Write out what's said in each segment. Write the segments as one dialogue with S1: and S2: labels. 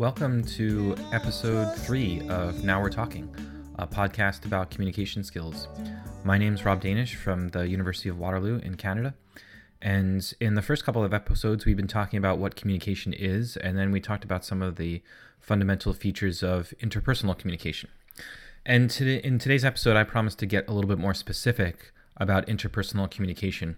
S1: Welcome to episode three of Now We're Talking, a podcast about communication skills. My name is Rob Danisch from the University of Waterloo in Canada. And in the first couple of episodes, we've been talking about what communication is, and then we talked about some of the fundamental features of interpersonal communication. And today, in today's episode, I promised to get a little bit more specific about interpersonal communication.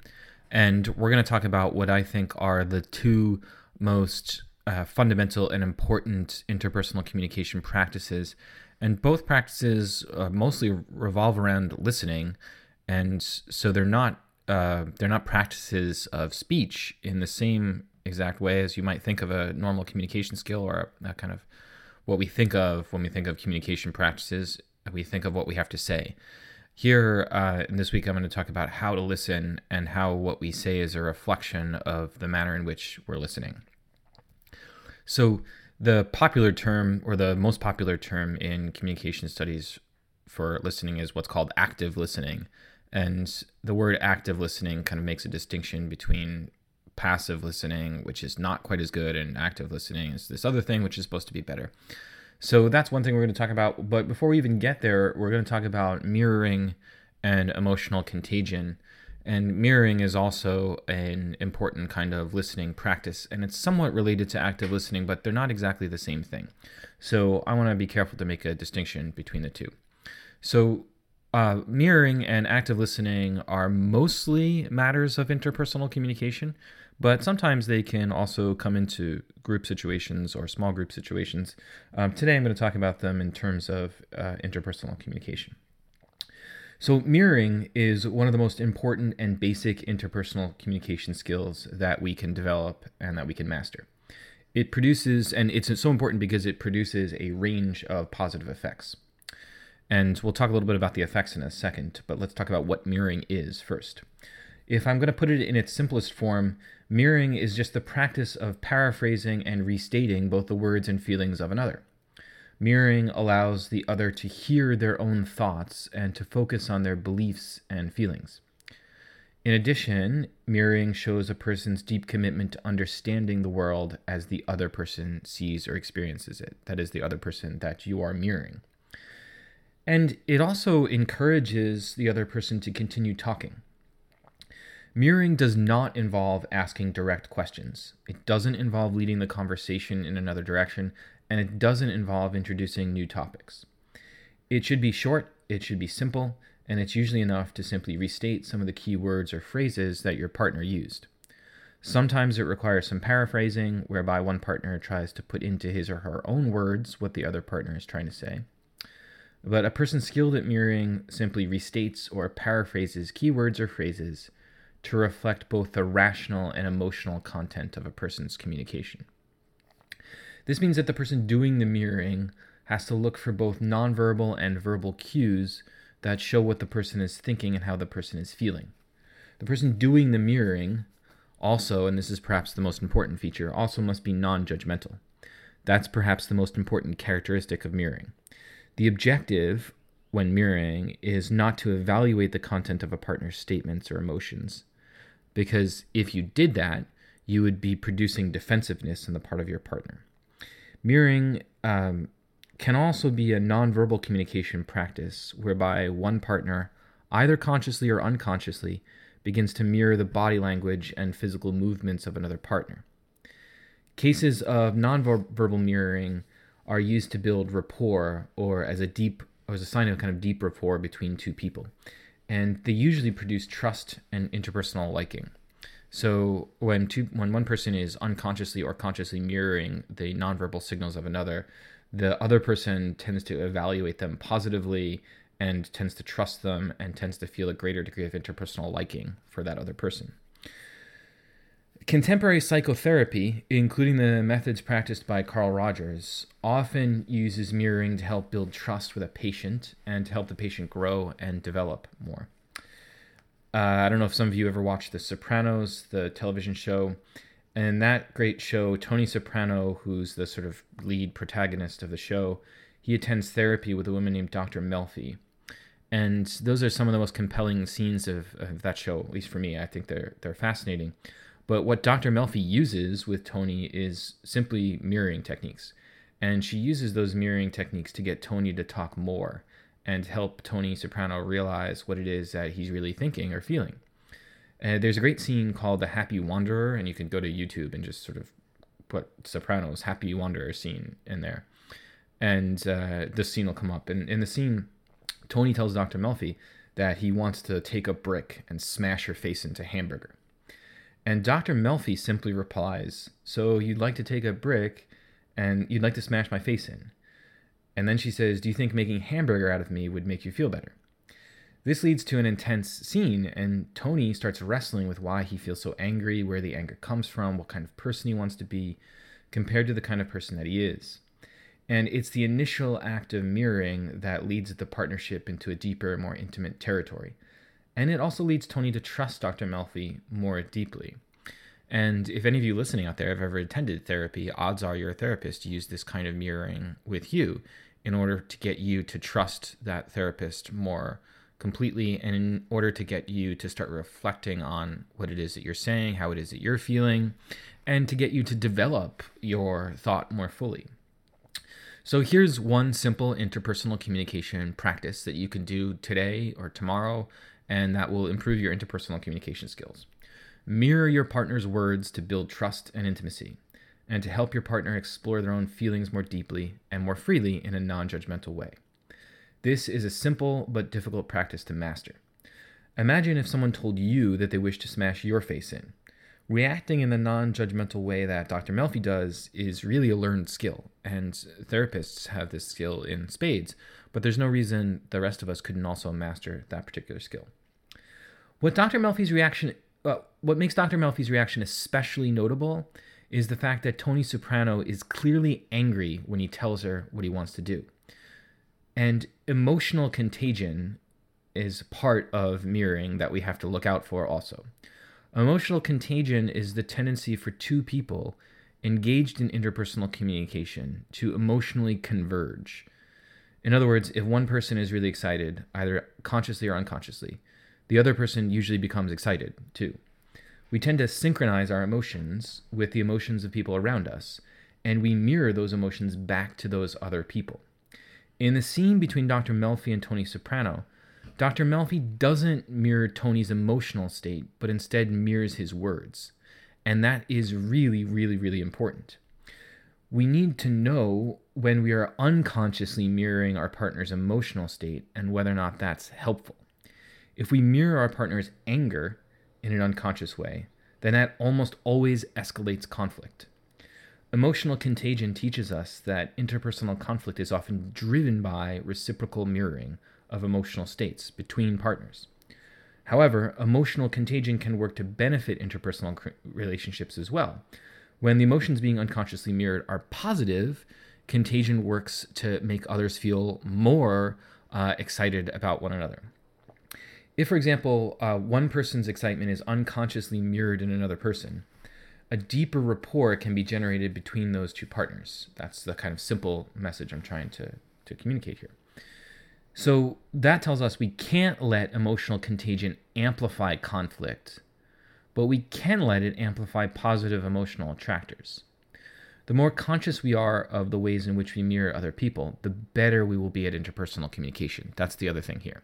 S1: And we're going to talk about what I think are the two most uh, fundamental and important interpersonal communication practices. And both practices uh, mostly revolve around listening. And so they're not uh, they're not practices of speech in the same exact way as you might think of a normal communication skill or a, kind of what we think of when we think of communication practices. We think of what we have to say. Here, uh, in this week, I'm going to talk about how to listen and how what we say is a reflection of the manner in which we're listening. So, the popular term, or the most popular term in communication studies for listening, is what's called active listening. And the word active listening kind of makes a distinction between passive listening, which is not quite as good, and active listening is this other thing, which is supposed to be better. So that's one thing we're going to talk about. But before we even get there, we're going to talk about mirroring and emotional contagion. And mirroring is also an important kind of listening practice, and it's somewhat related to active listening, but they're not exactly the same thing. So I want to be careful to make a distinction between the two. So uh, mirroring and active listening are mostly matters of interpersonal communication, but sometimes they can also come into group situations or small group situations. Um, today, I'm going to talk about them in terms of uh, interpersonal communication. So, mirroring is one of the most important and basic interpersonal communication skills that we can develop and that we can master. It produces, and it's so important because it produces a range of positive effects. And we'll talk a little bit about the effects in a second, but let's talk about what mirroring is first. If I'm going to put it in its simplest form, mirroring is just the practice of paraphrasing and restating both the words and feelings of another. Mirroring allows the other to hear their own thoughts and to focus on their beliefs and feelings. In addition, mirroring shows a person's deep commitment to understanding the world as the other person sees or experiences it. That is, the other person that you are mirroring. And it also encourages the other person to continue talking. Mirroring does not involve asking direct questions. It doesn't involve leading the conversation in another direction, and it doesn't involve introducing new topics. It should be short, it should be simple, and it's usually enough to simply restate some of the key words or phrases that your partner used. Sometimes it requires some paraphrasing, whereby one partner tries to put into his or her own words what the other partner is trying to say. But a person skilled at mirroring simply restates or paraphrases keywords or phrases to reflect both the rational and emotional content of a person's communication. This means that the person doing the mirroring has to look for both nonverbal and verbal cues that show what the person is thinking and how the person is feeling. The person doing the mirroring also, and this is perhaps the most important feature, also must be non judgmental. That's perhaps the most important characteristic of mirroring. The objective when mirroring is not to evaluate the content of a partner's statements or emotions, because if you did that, you would be producing defensiveness on the part of your partner. Mirroring um, can also be a nonverbal communication practice whereby one partner, either consciously or unconsciously, begins to mirror the body language and physical movements of another partner. Cases of nonverbal mirroring are used to build rapport or as a deep or as a sign of kind of deep rapport between two people. And they usually produce trust and interpersonal liking. So when two when one person is unconsciously or consciously mirroring the nonverbal signals of another, the other person tends to evaluate them positively and tends to trust them and tends to feel a greater degree of interpersonal liking for that other person. Contemporary psychotherapy, including the methods practiced by Carl Rogers, often uses mirroring to help build trust with a patient and to help the patient grow and develop more. Uh, I don't know if some of you ever watched The Sopranos, the television show, And in that great show, Tony Soprano, who's the sort of lead protagonist of the show, he attends therapy with a woman named Dr. Melfi. And those are some of the most compelling scenes of, of that show, at least for me. I think they're they're fascinating. But what Dr. Melfi uses with Tony is simply mirroring techniques. And she uses those mirroring techniques to get Tony to talk more and help Tony Soprano realize what it is that he's really thinking or feeling. Uh, there's a great scene called The Happy Wanderer, and you can go to YouTube and just sort of put Sopranos Happy Wanderer scene in there. And uh, this scene will come up. And in the scene, Tony tells Dr. Melfi that he wants to take a brick and smash her face into hamburger. And Dr. Melfi simply replies, So you'd like to take a brick and you'd like to smash my face in? And then she says, Do you think making hamburger out of me would make you feel better? This leads to an intense scene, and Tony starts wrestling with why he feels so angry, where the anger comes from, what kind of person he wants to be, compared to the kind of person that he is. And it's the initial act of mirroring that leads the partnership into a deeper, more intimate territory. And it also leads Tony to trust Dr. Melfi more deeply. And if any of you listening out there have ever attended therapy, odds are your therapist used this kind of mirroring with you in order to get you to trust that therapist more completely and in order to get you to start reflecting on what it is that you're saying, how it is that you're feeling, and to get you to develop your thought more fully. So here's one simple interpersonal communication practice that you can do today or tomorrow, and that will improve your interpersonal communication skills. Mirror your partner's words to build trust and intimacy, and to help your partner explore their own feelings more deeply and more freely in a non judgmental way. This is a simple but difficult practice to master. Imagine if someone told you that they wish to smash your face in. Reacting in the non judgmental way that Dr. Melfi does is really a learned skill, and therapists have this skill in spades, but there's no reason the rest of us couldn't also master that particular skill. What Dr. Melfi's reaction, well, what makes Dr. Melfi's reaction especially notable is the fact that Tony Soprano is clearly angry when he tells her what he wants to do. And emotional contagion is part of mirroring that we have to look out for also. Emotional contagion is the tendency for two people engaged in interpersonal communication to emotionally converge. In other words, if one person is really excited, either consciously or unconsciously, the other person usually becomes excited too. We tend to synchronize our emotions with the emotions of people around us, and we mirror those emotions back to those other people. In the scene between Dr. Melfi and Tony Soprano, Dr. Melfi doesn't mirror Tony's emotional state, but instead mirrors his words. And that is really, really, really important. We need to know when we are unconsciously mirroring our partner's emotional state and whether or not that's helpful. If we mirror our partner's anger in an unconscious way, then that almost always escalates conflict. Emotional contagion teaches us that interpersonal conflict is often driven by reciprocal mirroring of emotional states between partners. However, emotional contagion can work to benefit interpersonal relationships as well. When the emotions being unconsciously mirrored are positive, contagion works to make others feel more uh, excited about one another. If, for example, uh, one person's excitement is unconsciously mirrored in another person, a deeper rapport can be generated between those two partners. That's the kind of simple message I'm trying to, to communicate here. So that tells us we can't let emotional contagion amplify conflict, but we can let it amplify positive emotional attractors. The more conscious we are of the ways in which we mirror other people, the better we will be at interpersonal communication. That's the other thing here.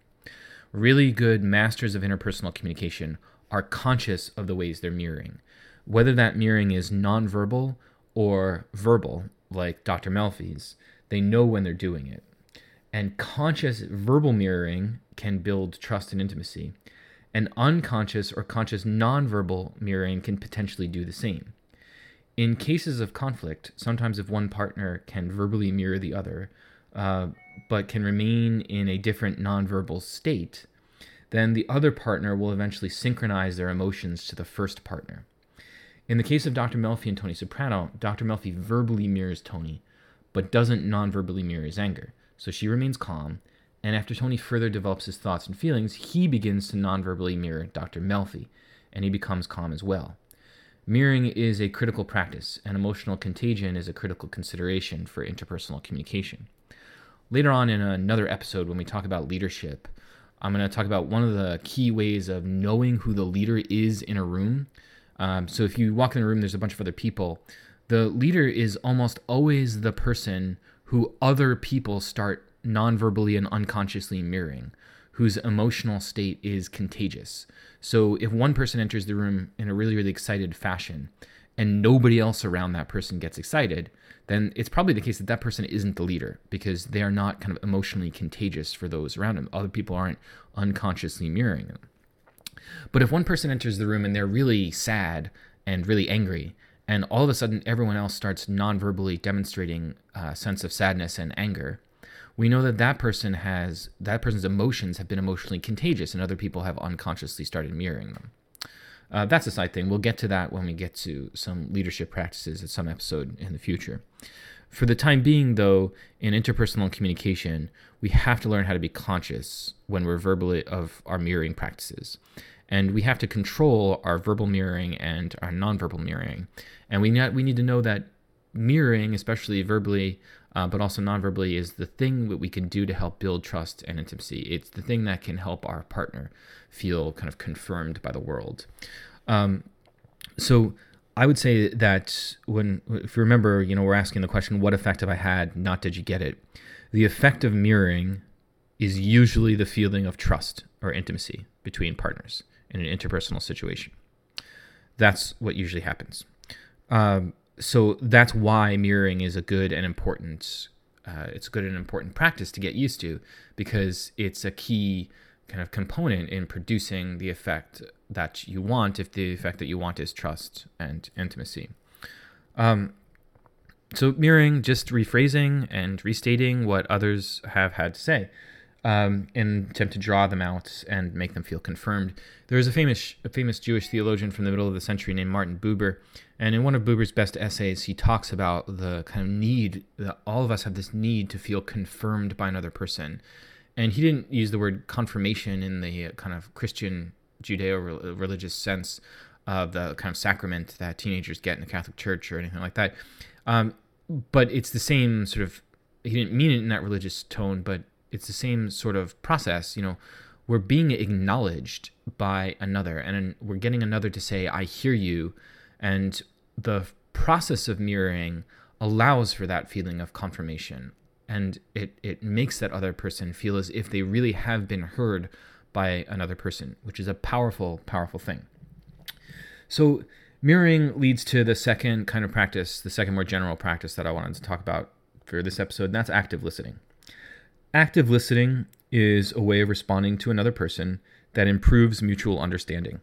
S1: Really good masters of interpersonal communication are conscious of the ways they're mirroring whether that mirroring is nonverbal or verbal, like Dr. Melfi's, they know when they're doing it. And conscious verbal mirroring can build trust and intimacy. And unconscious or conscious nonverbal mirroring can potentially do the same. In cases of conflict, sometimes if one partner can verbally mirror the other, uh, but can remain in a different nonverbal state, then the other partner will eventually synchronize their emotions to the first partner. In the case of Dr. Melfi and Tony Soprano, Dr. Melfi verbally mirrors Tony, but doesn't non-verbally mirror his anger. So she remains calm, and after Tony further develops his thoughts and feelings, he begins to non-verbally mirror Dr. Melfi, and he becomes calm as well. mirroring is a critical practice, and emotional contagion is a critical consideration for interpersonal communication. Later on in another episode, when we talk about leadership, I'm going to talk about one of the key ways of knowing who the leader is in a room. Um, so if you walk in a room, there's a bunch of other people. The leader is almost always the person who other people start non-verbally and unconsciously mirroring, whose emotional state is contagious. So if one person enters the room in a really, really excited fashion and nobody else around that person gets excited, then it's probably the case that that person isn't the leader because they are not kind of emotionally contagious for those around them. Other people aren't unconsciously mirroring them. But if one person enters the room and they're really sad and really angry, and all of a sudden everyone else starts non-verbally demonstrating a sense of sadness and anger, we know that that person has that person's emotions have been emotionally contagious, and other people have unconsciously started mirroring them. Uh, that's a side thing. We'll get to that when we get to some leadership practices at some episode in the future. For the time being, though, in interpersonal communication, we have to learn how to be conscious when we're verbally of our mirroring practices. And we have to control our verbal mirroring and our nonverbal mirroring. And we, we need to know that mirroring, especially verbally, uh, but also nonverbally, is the thing that we can do to help build trust and intimacy. It's the thing that can help our partner feel kind of confirmed by the world. Um, so I would say that when, if you remember, you know, we're asking the question, what effect have I had? Not did you get it? The effect of mirroring is usually the feeling of trust or intimacy between partners in an interpersonal situation. That's what usually happens. Um, so that's why mirroring is a good and important. Uh, it's a good and important practice to get used to because it's a key kind of component in producing the effect that you want if the effect that you want is trust and intimacy. Um, so mirroring, just rephrasing and restating what others have had to say um, in attempt to draw them out and make them feel confirmed. There is a famous, a famous Jewish theologian from the middle of the century named Martin Buber, and in one of Buber's best essays, he talks about the kind of need that all of us have this need to feel confirmed by another person and he didn't use the word confirmation in the kind of Christian Judeo religious sense of the kind of sacrament that teenagers get in the Catholic Church or anything like that. Um, but it's the same sort of, he didn't mean it in that religious tone, but it's the same sort of process. You know, we're being acknowledged by another and we're getting another to say, I hear you. And the process of mirroring allows for that feeling of confirmation and it it makes that other person feel as if they really have been heard by another person, which is a powerful powerful thing. So mirroring leads to the second kind of practice, the second more general practice that I wanted to talk about for this episode, and that's active listening. Active listening is a way of responding to another person that improves mutual understanding.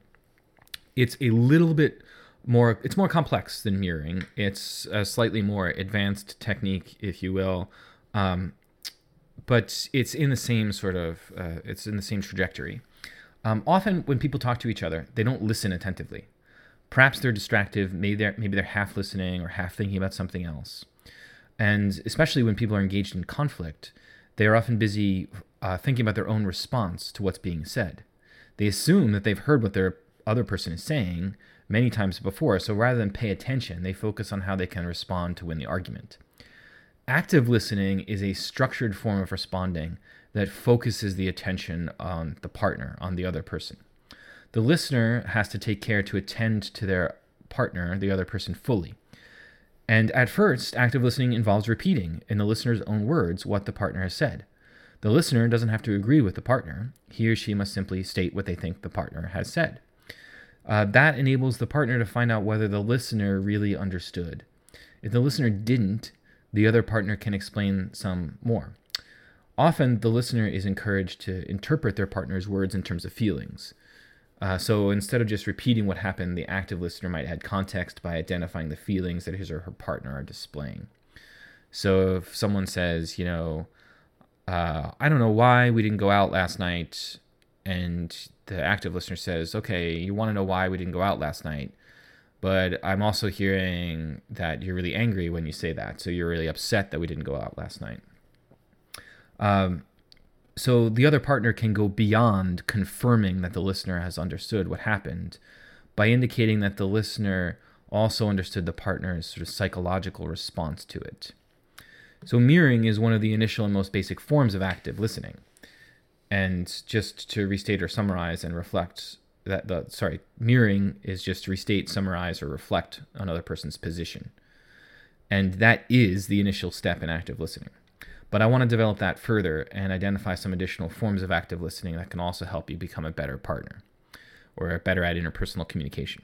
S1: It's a little bit more it's more complex than mirroring. It's a slightly more advanced technique, if you will, um, but it's in the same sort of uh, it's in the same trajectory. Um, often when people talk to each other, they don't listen attentively. Perhaps they're distracted. Maybe they're maybe they're half listening or half thinking about something else. And especially when people are engaged in conflict, they are often busy uh, thinking about their own response to what's being said. They assume that they've heard what their other person is saying many times before, so rather than pay attention, they focus on how they can respond to win the argument. Active listening is a structured form of responding that focuses the attention on the partner, on the other person. The listener has to take care to attend to their partner, the other person, fully. And at first, active listening involves repeating, in the listener's own words, what the partner has said. The listener doesn't have to agree with the partner, he or she must simply state what they think the partner has said. Uh, that enables the partner to find out whether the listener really understood. If the listener didn't, the other partner can explain some more. Often, the listener is encouraged to interpret their partner's words in terms of feelings. Uh, so instead of just repeating what happened, the active listener might add context by identifying the feelings that his or her partner are displaying. So if someone says, you know, uh, I don't know why we didn't go out last night, and the active listener says, okay, you want to know why we didn't go out last night, but I'm also hearing that you're really angry when you say that. So you're really upset that we didn't go out last night. Um, so the other partner can go beyond confirming that the listener has understood what happened by indicating that the listener also understood the partner's sort of psychological response to it. So, mirroring is one of the initial and most basic forms of active listening. And just to restate or summarize and reflect that the sorry, mirroring is just to restate, summarize, or reflect another person's position. And that is the initial step in active listening. But I want to develop that further and identify some additional forms of active listening that can also help you become a better partner or better at interpersonal communication.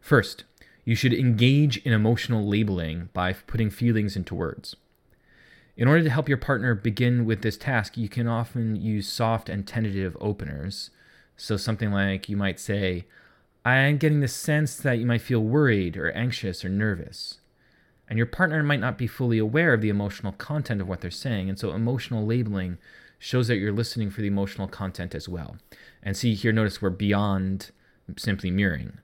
S1: First, you should engage in emotional labeling by putting feelings into words. In order to help your partner begin with this task, you can often use soft and tentative openers. So, something like you might say, I am getting the sense that you might feel worried or anxious or nervous. And your partner might not be fully aware of the emotional content of what they're saying. And so, emotional labeling shows that you're listening for the emotional content as well. And see here, notice we're beyond simply mirroring.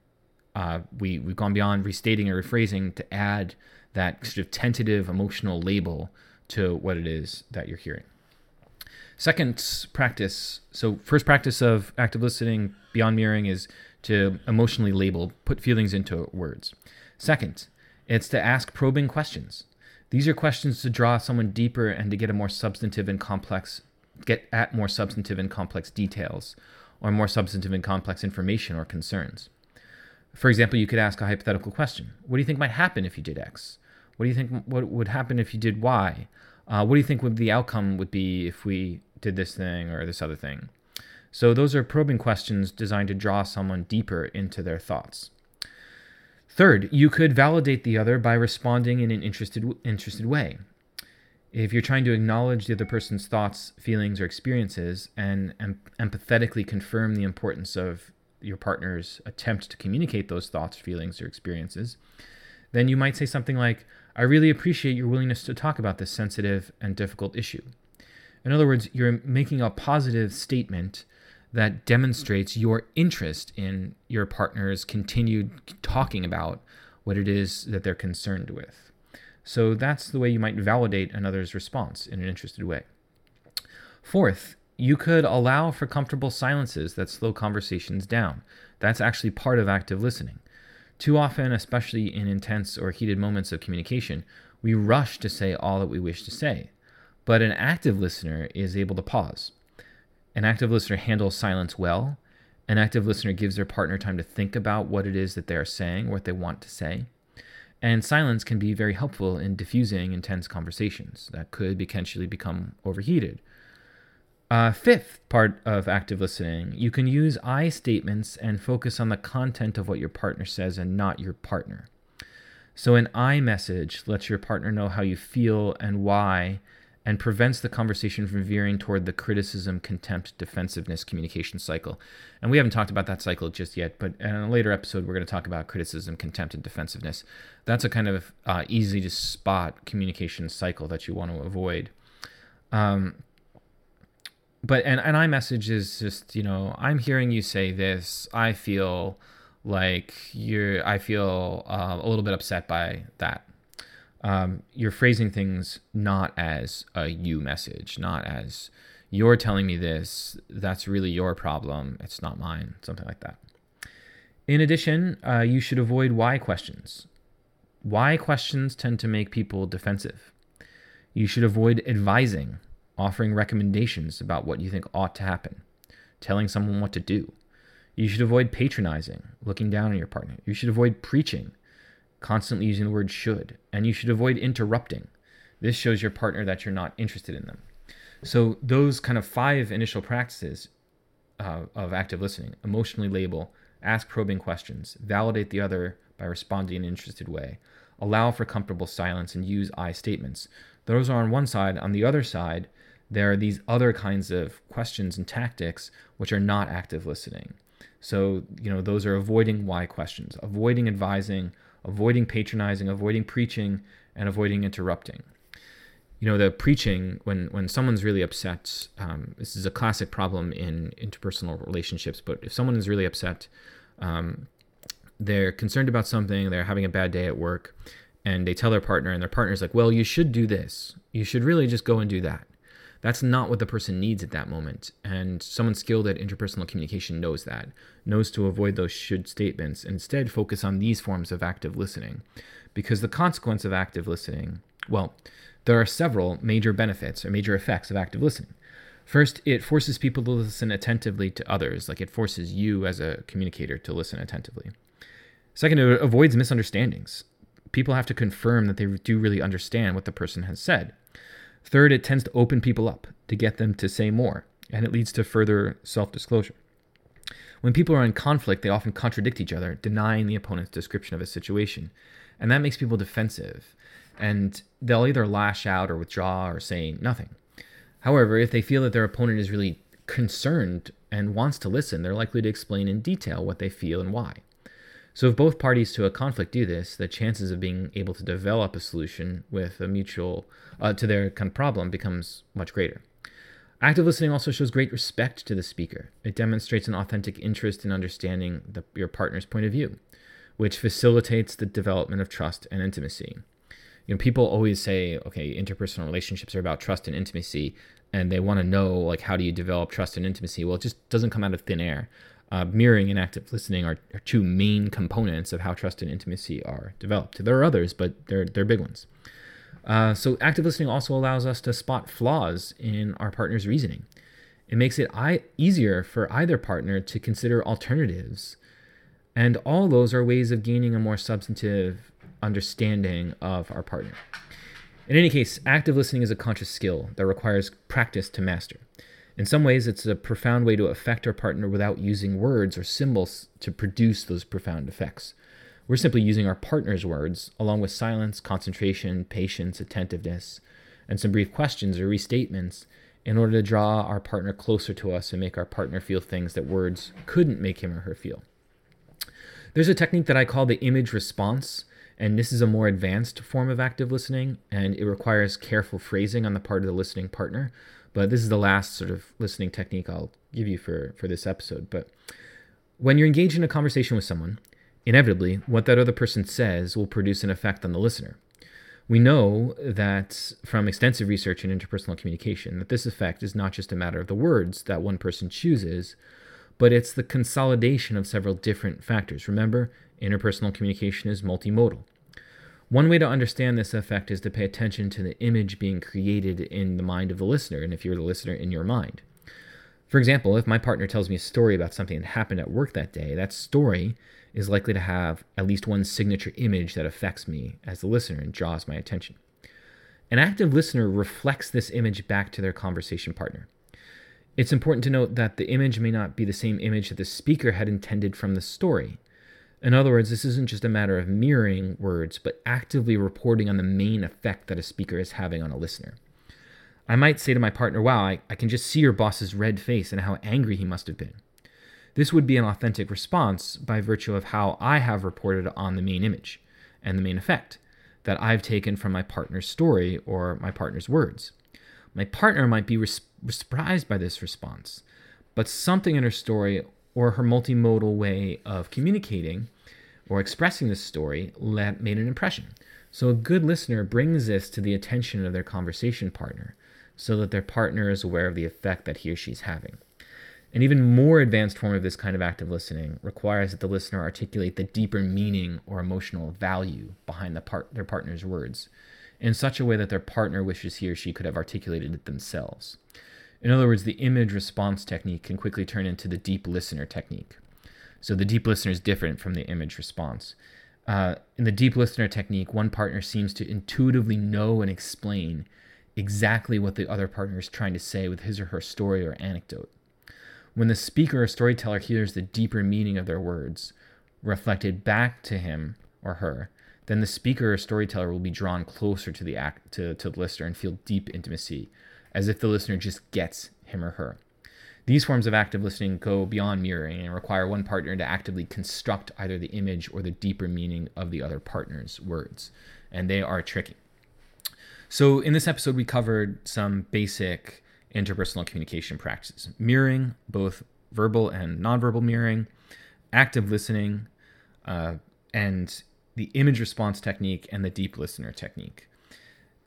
S1: Uh, we, we've gone beyond restating or rephrasing to add that sort of tentative emotional label to what it is that you're hearing. Second practice, so first practice of active listening beyond mirroring is to emotionally label, put feelings into words. Second, it's to ask probing questions. These are questions to draw someone deeper and to get a more substantive and complex, get at more substantive and complex details, or more substantive and complex information or concerns. For example, you could ask a hypothetical question What do you think might happen if you did X? What do you think what would happen if you did Y? Uh, what do you think would the outcome would be if we did this thing or this other thing? So those are probing questions designed to draw someone deeper into their thoughts. Third, you could validate the other by responding in an interested interested way. If you're trying to acknowledge the other person's thoughts, feelings, or experiences and, and empathetically confirm the importance of your partner's attempt to communicate those thoughts, feelings, or experiences, then you might say something like, I really appreciate your willingness to talk about this sensitive and difficult issue. In other words, you're making a positive statement that demonstrates your interest in your partner's continued talking about what it is that they're concerned with. So that's the way you might validate another's response in an interested way. Fourth, you could allow for comfortable silences that slow conversations down. That's actually part of active listening. Too often, especially in intense or heated moments of communication, we rush to say all that we wish to say. But an active listener is able to pause. An active listener handles silence well. An active listener gives their partner time to think about what it is that they are saying, what they want to say. And silence can be very helpful in diffusing intense conversations that could potentially become overheated. Uh, fifth part of active listening, you can use I statements and focus on the content of what your partner says and not your partner. So, an I message lets your partner know how you feel and why, and prevents the conversation from veering toward the criticism, contempt, defensiveness communication cycle. And we haven't talked about that cycle just yet, but in a later episode, we're going to talk about criticism, contempt, and defensiveness. That's a kind of uh, easy to spot communication cycle that you want to avoid. Um, but and, and I message is just, you know, I'm hearing you say this. I feel like you're, I feel uh, a little bit upset by that um, you're phrasing things not as a you message, not as you're telling me this, that's really your problem, it's not mine, something like that. In addition, uh, you should avoid why questions. Why questions tend to make people defensive. You should avoid advising, offering recommendations about what you think ought to happen, telling someone what to do. You should avoid patronizing, looking down on your partner. You should avoid preaching, constantly using the word should, and you should avoid interrupting. This shows your partner that you're not interested in them. So, those kind of five initial practices uh, of active listening emotionally label, ask probing questions, validate the other by responding in an interested way, allow for comfortable silence, and use I statements. Those are on one side. On the other side, there are these other kinds of questions and tactics which are not active listening. So, you know, those are avoiding why questions, avoiding advising, avoiding patronizing, avoiding preaching, and avoiding interrupting. You know, the preaching, when, when someone's really upset, um, this is a classic problem in interpersonal relationships, but if someone is really upset, um, they're concerned about something, they're having a bad day at work, and they tell their partner, and their partner's like, well, you should do this. You should really just go and do that. That's not what the person needs at that moment. And someone skilled at interpersonal communication knows that, knows to avoid those should statements, and instead focus on these forms of active listening. Because the consequence of active listening, well, there are several major benefits or major effects of active listening. First, it forces people to listen attentively to others, like it forces you as a communicator to listen attentively. Second, it avoids misunderstandings. People have to confirm that they do really understand what the person has said. Third, it tends to open people up to get them to say more, and it leads to further self disclosure. When people are in conflict, they often contradict each other, denying the opponent's description of a situation. And that makes people defensive, and they'll either lash out or withdraw or say nothing. However, if they feel that their opponent is really concerned and wants to listen, they're likely to explain in detail what they feel and why. So, if both parties to a conflict do this, the chances of being able to develop a solution with a mutual uh, to their kind of problem becomes much greater. Active listening also shows great respect to the speaker. It demonstrates an authentic interest in understanding the, your partner's point of view, which facilitates the development of trust and intimacy. You know, people always say, okay, interpersonal relationships are about trust and intimacy, and they want to know like how do you develop trust and intimacy? Well, it just doesn't come out of thin air uh, mirroring and active listening are, are, two main components of how trust and intimacy are developed. There are others, but they're they're big ones. Uh, so active listening also allows us to spot flaws in our partner's reasoning. It makes it I- easier for either partner to consider alternatives, and all those are ways of gaining a more substantive understanding of our partner. In any case, active listening is a conscious skill that requires practice to master. In some ways, it's a profound way to affect our partner without using words or symbols to produce those profound effects. We're simply using our partner's words, along with silence, concentration, patience, attentiveness, and some brief questions or restatements, in order to draw our partner closer to us and make our partner feel things that words couldn't make him or her feel. There's a technique that I call the image response, and this is a more advanced form of active listening, and it requires careful phrasing on the part of the listening partner. But this is the last sort of listening technique I'll give you for, for this episode. But when you're engaged in a conversation with someone, inevitably what that other person says will produce an effect on the listener. We know that from extensive research in interpersonal communication that this effect is not just a matter of the words that one person chooses, but it's the consolidation of several different factors. Remember, interpersonal communication is multimodal. One way to understand this effect is to pay attention to the image being created in the mind of the listener, and if you're the listener, in your mind. For example, if my partner tells me a story about something that happened at work that day, that story is likely to have at least one signature image that affects me as the listener and draws my attention. An active listener reflects this image back to their conversation partner. It's important to note that the image may not be the same image that the speaker had intended from the story. In other words, this isn't just a matter of mirroring words, but actively reporting on the main effect that a speaker is having on a listener. I might say to my partner, Wow, I, I can just see your boss's red face and how angry he must have been. This would be an authentic response by virtue of how I have reported on the main image and the main effect that I've taken from my partner's story or my partner's words. My partner might be res- surprised by this response, but something in her story or her multimodal way of communicating or expressing the story made an impression. So a good listener brings this to the attention of their conversation partner so that their partner is aware of the effect that he or she is having. An even more advanced form of this kind of active listening requires that the listener articulate the deeper meaning or emotional value behind the part, their partner's words in such a way that their partner wishes he or she could have articulated it themselves. In other words, the image response technique can quickly turn into the deep listener technique. So the deep listener is different from the image response. Uh, in the deep listener technique, one partner seems to intuitively know and explain exactly what the other partner is trying to say with his or her story or anecdote. When the speaker or storyteller hears the deeper meaning of their words reflected back to him or her, then the speaker or storyteller will be drawn closer to the act to, to the listener and feel deep intimacy as if the listener just gets him or her. These forms of active listening go beyond mirroring and require one partner to actively construct either the image or the deeper meaning of the other partner's words, and they are tricky. So, in this episode, we covered some basic interpersonal communication practices mirroring, both verbal and nonverbal mirroring, active listening, uh, and the image response technique and the deep listener technique.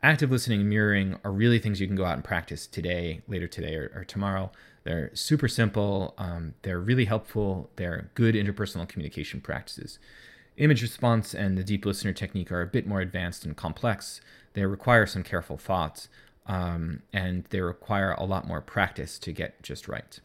S1: Active listening and mirroring are really things you can go out and practice today, later today, or, or tomorrow. They're super simple. Um, they're really helpful. They're good interpersonal communication practices. Image response and the deep listener technique are a bit more advanced and complex. They require some careful thoughts, um, and they require a lot more practice to get just right.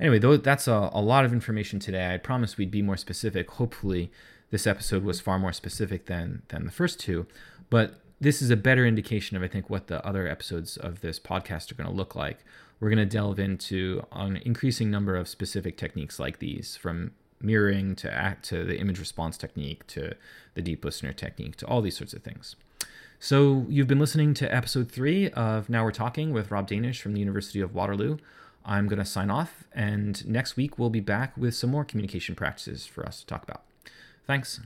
S1: Anyway, though that's a, a lot of information today. I promised we'd be more specific. Hopefully, this episode was far more specific than than the first two, but this is a better indication of I think what the other episodes of this podcast are going to look like. We're going to delve into an increasing number of specific techniques like these, from mirroring to act to the image response technique to the deep listener technique to all these sorts of things. So you've been listening to episode three of Now We're Talking with Rob Danisch from the University of Waterloo. I'm going to sign off, and next week we'll be back with some more communication practices for us to talk about. Thanks.